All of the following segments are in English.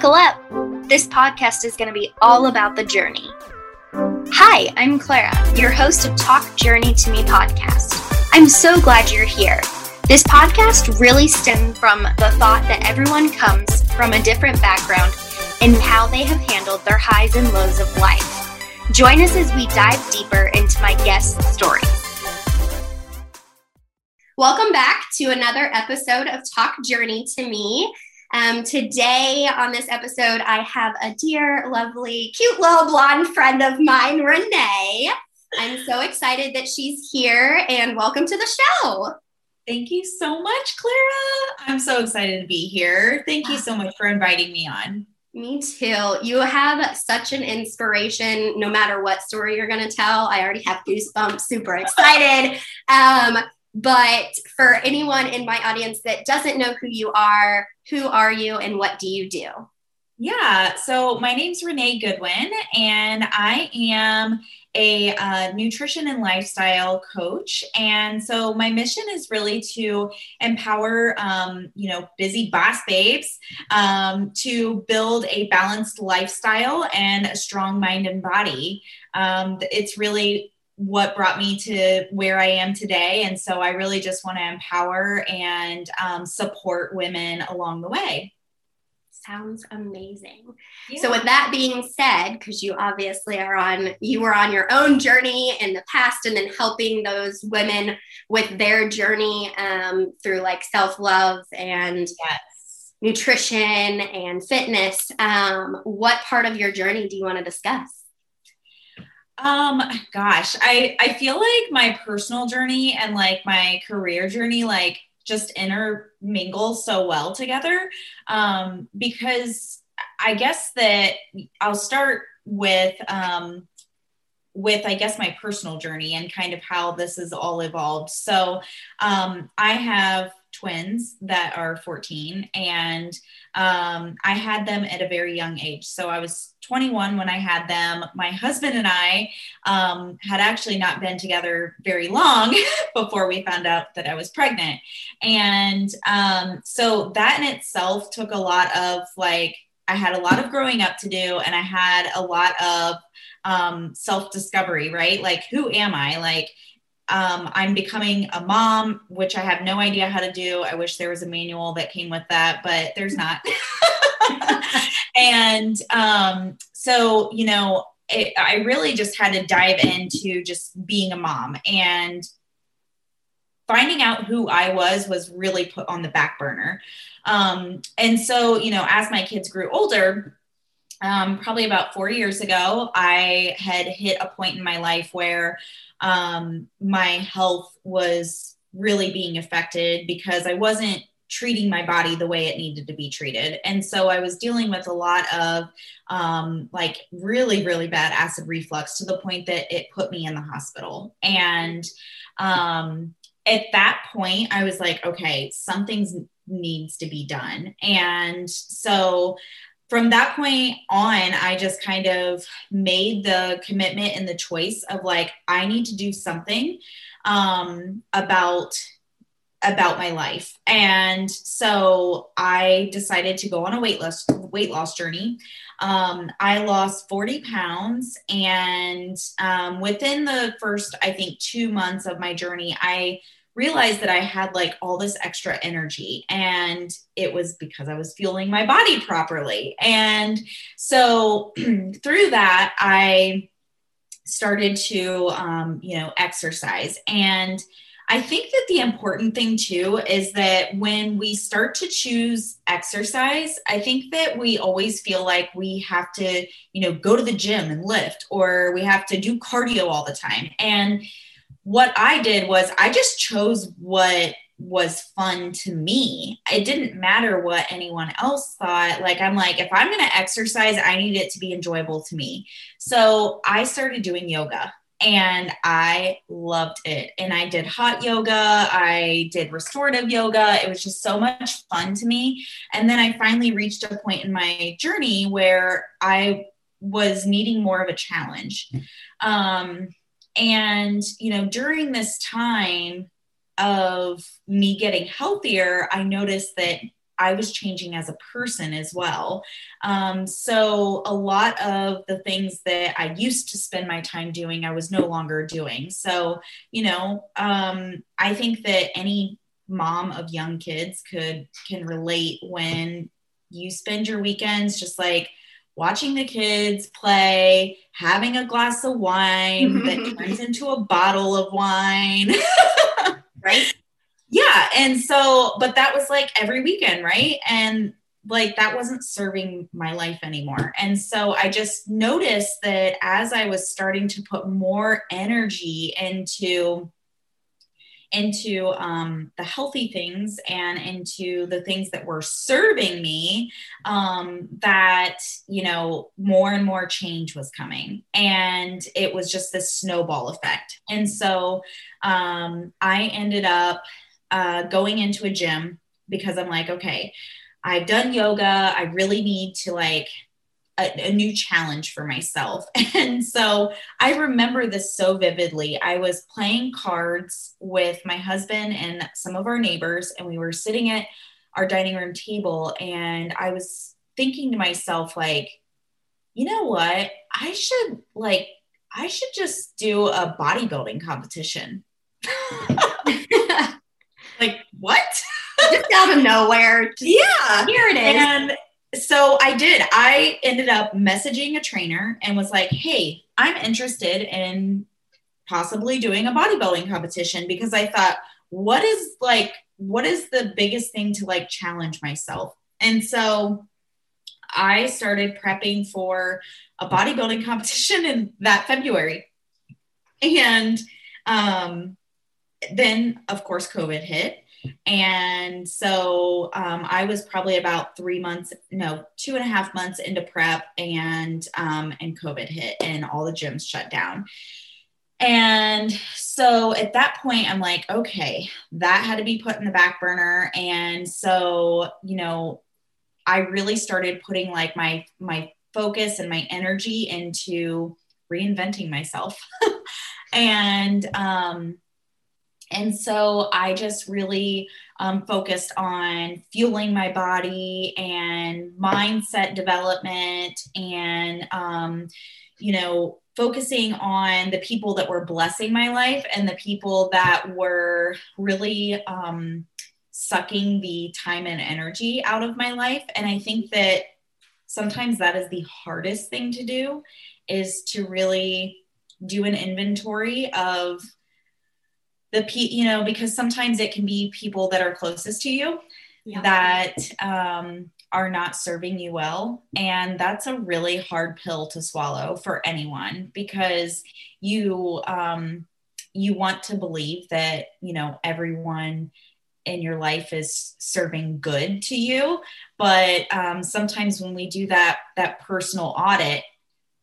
Buckle up! This podcast is going to be all about the journey. Hi, I'm Clara, your host of Talk Journey to Me podcast. I'm so glad you're here. This podcast really stemmed from the thought that everyone comes from a different background and how they have handled their highs and lows of life. Join us as we dive deeper into my guest's stories. Welcome back to another episode of Talk Journey to Me. Um, today on this episode, I have a dear, lovely, cute little blonde friend of mine, Renee. I'm so excited that she's here and welcome to the show. Thank you so much, Clara. I'm so excited to be here. Thank you so much for inviting me on. Me too. You have such an inspiration no matter what story you're going to tell. I already have goosebumps, super excited. Um, but for anyone in my audience that doesn't know who you are, who are you and what do you do? Yeah, so my name's Renee Goodwin, and I am a uh, nutrition and lifestyle coach. And so my mission is really to empower, um, you know, busy boss babes um, to build a balanced lifestyle and a strong mind and body. Um, it's really what brought me to where I am today. And so I really just want to empower and um, support women along the way. Sounds amazing. Yeah. So with that being said, because you obviously are on, you were on your own journey in the past, and then helping those women with their journey um, through like self love and yes. nutrition and fitness. Um, what part of your journey do you want to discuss? Um, gosh, I I feel like my personal journey and like my career journey like just intermingle so well together. Um, because I guess that I'll start with um with I guess my personal journey and kind of how this has all evolved. So um I have twins that are 14 and um, i had them at a very young age. So i was 21 when i had them. My husband and i um, had actually not been together very long before we found out that i was pregnant. And um, so that in itself took a lot of like i had a lot of growing up to do and i had a lot of um, self discovery right? Like who am i? Like um, I'm becoming a mom, which I have no idea how to do. I wish there was a manual that came with that, but there's not. and um, so, you know, it, I really just had to dive into just being a mom and finding out who I was was really put on the back burner. Um, and so, you know, as my kids grew older, um, probably about four years ago, I had hit a point in my life where um, my health was really being affected because I wasn't treating my body the way it needed to be treated. And so I was dealing with a lot of um, like really, really bad acid reflux to the point that it put me in the hospital. And um, at that point, I was like, okay, something's needs to be done. And so from that point on, I just kind of made the commitment and the choice of like, I need to do something um, about about my life. And so I decided to go on a weight loss weight loss journey. Um, I lost 40 pounds, and um, within the first, I think, two months of my journey, I realized that I had like all this extra energy and it was because I was fueling my body properly. And so through that, I started to, um, you know, exercise. And I think that the important thing too is that when we start to choose exercise, I think that we always feel like we have to, you know, go to the gym and lift or we have to do cardio all the time. And what I did was I just chose what was fun to me. It didn't matter what anyone else thought. Like, I'm like, if I'm going to exercise, I need it to be enjoyable to me. So I started doing yoga and I loved it. And I did hot yoga, I did restorative yoga. It was just so much fun to me. And then I finally reached a point in my journey where I was needing more of a challenge. Um, and, you know, during this time of me getting healthier, I noticed that I was changing as a person as well. Um, so a lot of the things that I used to spend my time doing, I was no longer doing. So, you know, um, I think that any mom of young kids could can relate when you spend your weekends just like watching the kids play, having a glass of wine that turns into a bottle of wine. right? Yeah. And so, but that was like every weekend, right? And like that wasn't serving my life anymore. And so I just noticed that as I was starting to put more energy into into um, the healthy things and into the things that were serving me um, that you know more and more change was coming. And it was just this snowball effect. And so um, i ended up uh, going into a gym because i'm like okay i've done yoga. I really need to like a, a, new challenge for myself. And so I remember this so vividly. I was playing cards with my husband and some of our neighbors, and we were sitting at our dining room table, and I was thinking to myself, like, you know what? I should like I should just do a bodybuilding competition. like what? just out of nowhere. Yeah. Here it is. And so I did. I ended up messaging a trainer and was like, hey, I'm interested in possibly doing a bodybuilding competition because I thought, what is like, what is the biggest thing to like challenge myself? And so I started prepping for a bodybuilding competition in that February. And um, then, of course, COVID hit. And so um, I was probably about three months, no, two and a half months into prep, and um, and COVID hit, and all the gyms shut down. And so at that point, I'm like, okay, that had to be put in the back burner. And so, you know, I really started putting like my my focus and my energy into reinventing myself. and um and so I just really um, focused on fueling my body and mindset development and, um, you know, focusing on the people that were blessing my life and the people that were really um, sucking the time and energy out of my life. And I think that sometimes that is the hardest thing to do is to really do an inventory of the pe you know because sometimes it can be people that are closest to you yeah. that um, are not serving you well and that's a really hard pill to swallow for anyone because you um, you want to believe that you know everyone in your life is serving good to you but um, sometimes when we do that that personal audit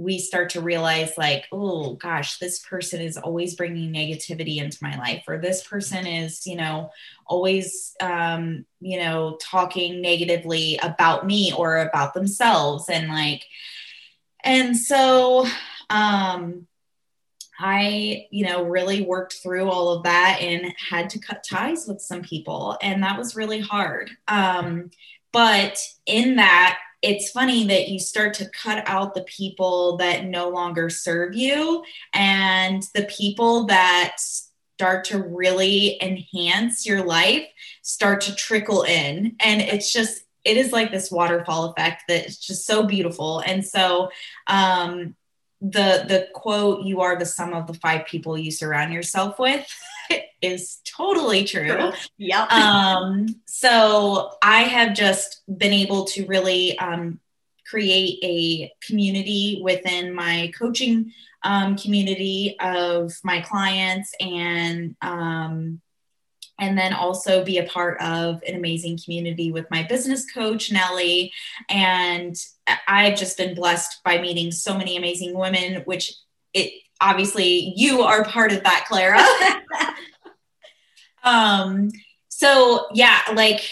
we start to realize like oh gosh this person is always bringing negativity into my life or this person is you know always um, you know talking negatively about me or about themselves and like and so um I, you know, really worked through all of that and had to cut ties with some people. And that was really hard. Um, but in that, it's funny that you start to cut out the people that no longer serve you and the people that start to really enhance your life start to trickle in. And it's just it is like this waterfall effect that's just so beautiful. And so um the the quote you are the sum of the five people you surround yourself with is totally true. Yeah. Um, so I have just been able to really um, create a community within my coaching um, community of my clients and um, and then also be a part of an amazing community with my business coach Nellie and I've just been blessed by meeting so many amazing women which it obviously you are part of that Clara um, so yeah, like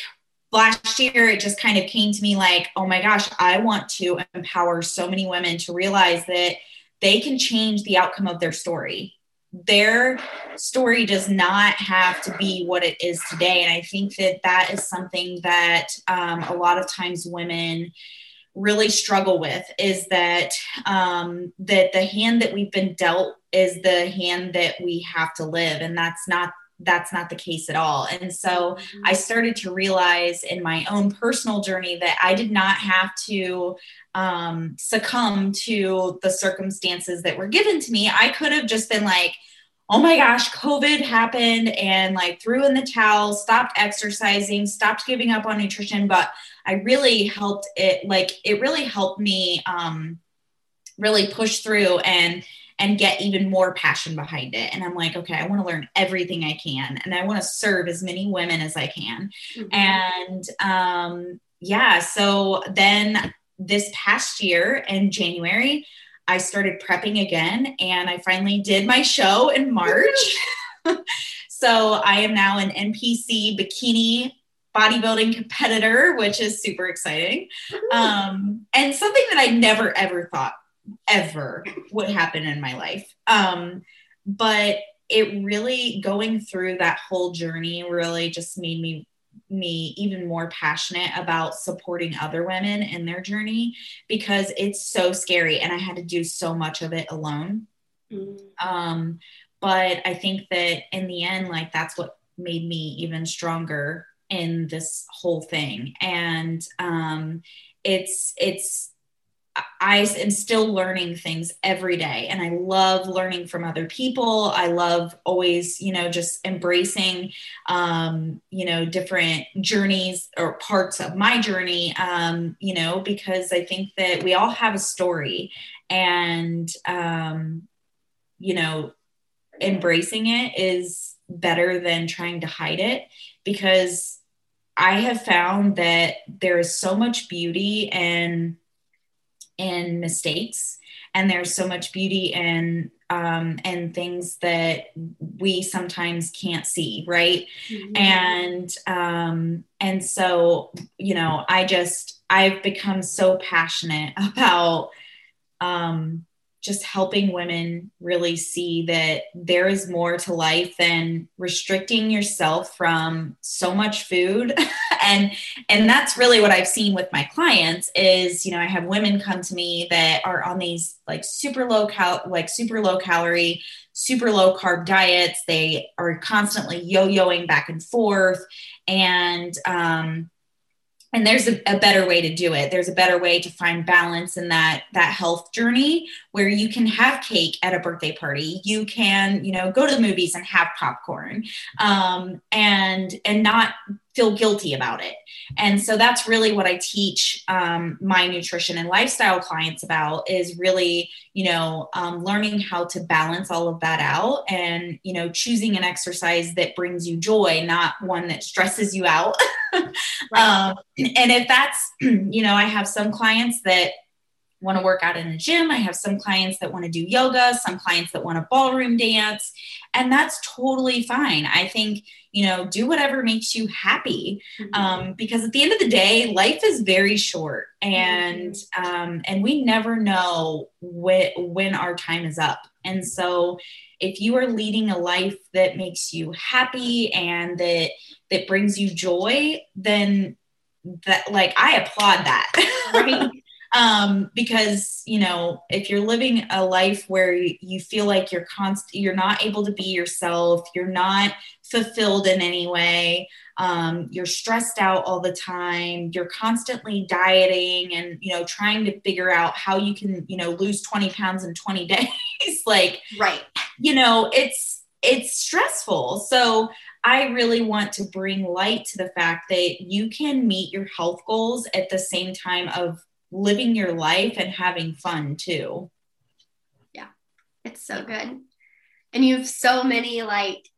last year it just kind of came to me like, oh my gosh, I want to empower so many women to realize that they can change the outcome of their story. their story does not have to be what it is today. And I think that that is something that um, a lot of times women really struggle with is that um, that the hand that we've been dealt is the hand that we have to live, and that's not that's not the case at all. And so mm-hmm. I started to realize in my own personal journey that I did not have to um, succumb to the circumstances that were given to me. I could have just been like, oh my gosh, COVID happened and like threw in the towel, stopped exercising, stopped giving up on nutrition. But I really helped it, like, it really helped me um, really push through and and get even more passion behind it. And I'm like, okay, I want to learn everything I can and I want to serve as many women as I can. Mm-hmm. And um, yeah, so then this past year in January, I started prepping again and I finally did my show in March. so I am now an NPC bikini bodybuilding competitor, which is super exciting. Um, and something that I never ever thought ever would happen in my life. Um, but it really going through that whole journey really just made me me even more passionate about supporting other women in their journey because it's so scary and I had to do so much of it alone. Mm. Um, but I think that in the end, like that's what made me even stronger in this whole thing. And um, it's it's I am still learning things every day and I love learning from other people. I love always, you know, just embracing, um, you know, different journeys or parts of my journey, um, you know, because I think that we all have a story and, um, you know, embracing it is better than trying to hide it because I have found that there is so much beauty and in mistakes. And there's so much beauty in um, and things that we sometimes can't see right? Mm-hmm. and um, and so you know i just i've become so passionate about um, just helping women really see that there is more to life than restricting yourself from so much food and and that's really what i've seen with my clients is you know i have women come to me that are on these like super low cal like super low calorie super low carb diets. They are constantly yo-yoing back and forth. And um and there's a, a, better way to do it. There's a better way to find balance in that that health journey where you can have cake at a birthday party you can you know go to the movies and have popcorn um, and and not feel guilty about it. And so that's really what I teach um, my nutrition and lifestyle clients about is really, you know, um, learning how to balance all of that out and, you know, choosing an exercise that brings you joy, not one that stresses you out. right. um, and if that's, you know, I have some clients that want to work out in a gym. I have some clients that want to do yoga, some clients that want a ballroom dance, and that's totally fine. I think, you know, do whatever makes you happy. Mm-hmm. Um, because at the end of the day, life is very short and mm-hmm. um, and we never know when when our time is up. And so if you are leading a life that makes you happy and that that brings you joy, then that like I applaud that. Right um, because you know if you're living a life where you feel like you're const you're not able to be yourself you're not fulfilled in any way um, you're stressed out all the time you're constantly dieting and you know trying to figure out how you can you know lose 20 pounds in 20 days like right. you know it's it's stressful. So I really want to bring light to the fact that you can meet your health goals at the same time of living your life and having fun too. Yeah, it's so good. And you have so many like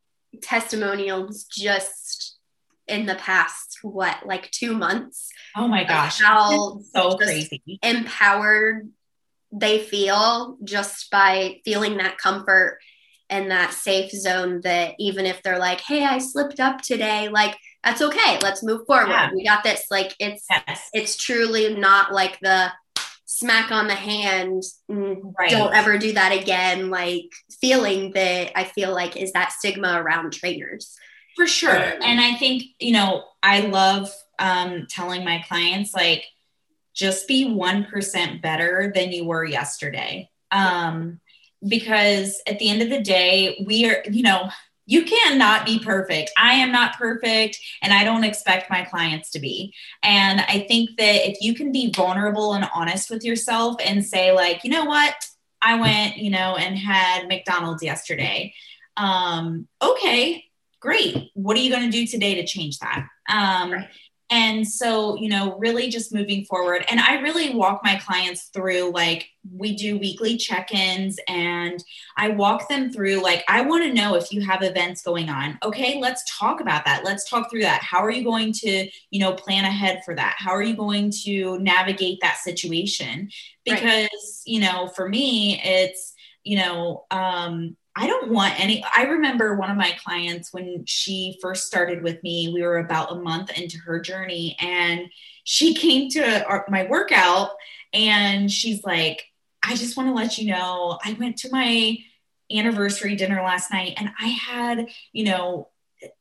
testimonials just in the past, what, like two months? Oh my gosh. How so crazy. Empowered they feel just by feeling that comfort and that safe zone that even if they're like, hey, I slipped up today, like that's okay. Let's move forward. Yeah. We got this. Like it's yes. it's truly not like the smack on the hand right. don't ever do that again like feeling that i feel like is that stigma around trainers for sure um, and i think you know i love um, telling my clients like just be 1% better than you were yesterday um, because at the end of the day we are you know you cannot be perfect. I am not perfect, and I don't expect my clients to be. And I think that if you can be vulnerable and honest with yourself and say, like, you know what, I went, you know, and had McDonald's yesterday. Um, okay, great. What are you going to do today to change that? Um, right. And so, you know, really just moving forward. And I really walk my clients through like we do weekly check ins and I walk them through like, I want to know if you have events going on. Okay, let's talk about that. Let's talk through that. How are you going to, you know, plan ahead for that? How are you going to navigate that situation? Because, right. you know, for me, it's, you know, um, I don't want any. I remember one of my clients when she first started with me, we were about a month into her journey, and she came to our, my workout and she's like, I just want to let you know, I went to my anniversary dinner last night and I had, you know,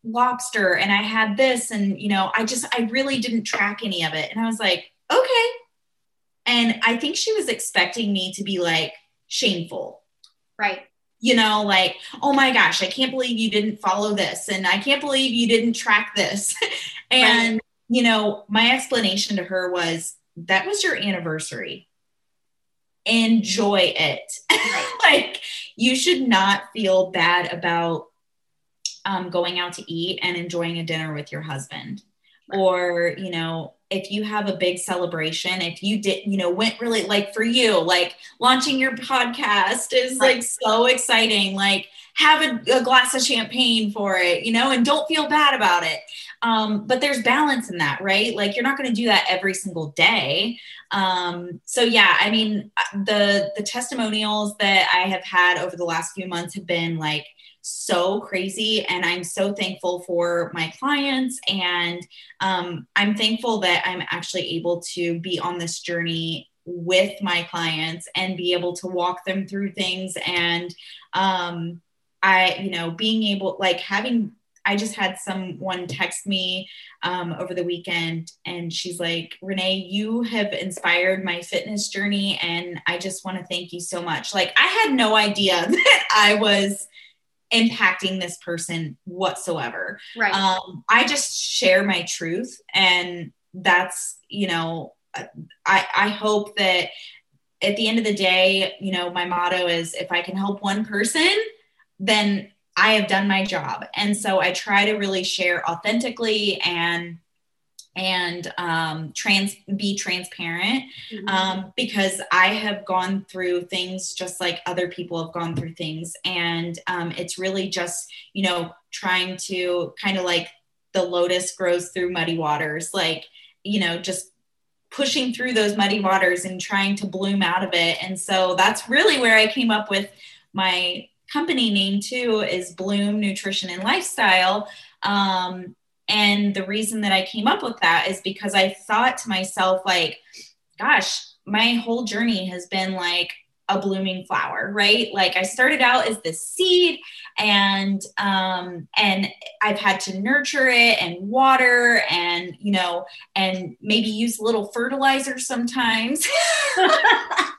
lobster and I had this, and, you know, I just, I really didn't track any of it. And I was like, okay. And I think she was expecting me to be like shameful. Right you know, like, oh my gosh, I can't believe you didn't follow this. And I can't believe you didn't track this. and, right. you know, my explanation to her was that was your anniversary. Enjoy it. Right. like, you should not feel bad about um, going out to eat and enjoying a dinner with your husband. Or, you know, if you have a big celebration, if you did, you know, went really like for you, like launching your podcast is right. like so exciting. Like have a, a, glass of champagne for it, you know, and don't feel bad about it. Um, but there's balance in that, right? Like you're not going to do that every single day. Um, so yeah, I mean, the the testimonials that I have had over the last few months have been like so crazy. And I'm so thankful for my clients. And um, I'm thankful that I'm actually able to be on this journey with my clients and be able to walk them through things. And um, I, you know, being able, like having I just had someone text me um, over the weekend and she's like, Renee, you have inspired my fitness journey. And I just want to thank you so much. Like, I had no idea that I was impacting this person whatsoever. Right. Um, I just share my truth, and that's you know, I I hope that at the end of the day, you know, my motto is if I can help one person, then I have done my job. And so I try to really share authentically and and um, trans be transparent mm-hmm. um, because I have gone through things just like other people have gone through things, and um, it's really just you know trying to kind of like the lotus grows through muddy waters, like you know just pushing through those muddy waters and trying to bloom out of it. And so that's really where I came up with my company name too is Bloom Nutrition and Lifestyle. Um, and the reason that I came up with that is because I thought to myself, like, gosh, my whole journey has been like a blooming flower, right? Like I started out as this seed and um and I've had to nurture it and water and you know and maybe use a little fertilizer sometimes.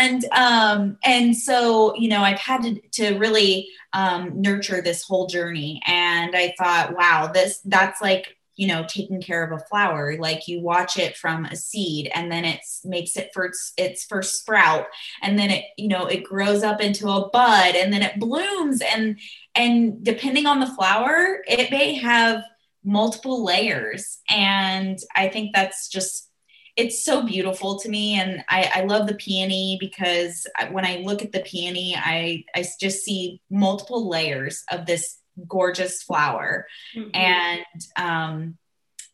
and um and so you know i've had to, to really um nurture this whole journey. And i thought wow this that's like you know taking care of a flower. Like you watch it from a seed and then it makes it first its first sprout. And then it you know it grows up into a bud and then it blooms. And and depending on the flower it may have multiple layers. And i think that's just it's so beautiful to me and I, I, love the peony because when i look at the peony I, I just see multiple layers of this gorgeous flower mm-hmm. and um,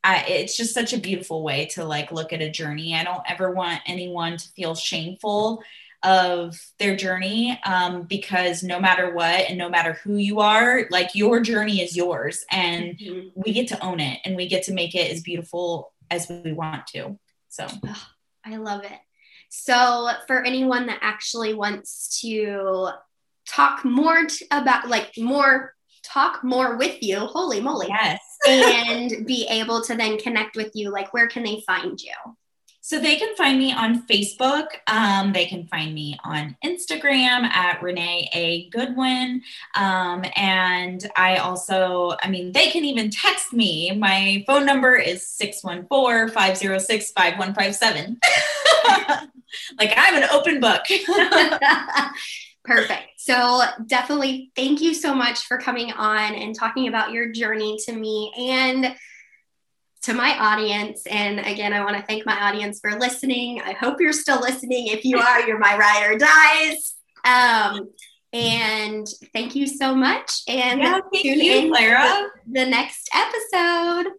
I, it's just such a beautiful way to like look at a journey i don't ever want anyone to feel shameful of their journey um, because no matter what and no matter who you are like your journey is yours and mm-hmm. we get to own it and we get to make it as beautiful as we want to so I love it. So, for anyone that actually wants to talk more t- about, like, more talk more with you, holy moly, Yes. and be able to then connect with you, like, where can they find you? So they can find me on Facebook. Um, they can find me on Instagram at Renee A. Goodwin. Um, and I also, I mean, they can even text me. My phone number is 614 506 5157. Like I'm an open book. Perfect. So, definitely thank you so much for coming on and talking about your journey to me and to my audience. And again, I want to thank my audience for listening. I hope you're still listening. If you are, you're my ride or dies. Um, and thank you so much. And yeah, thank tune you, in Clara. the next episode.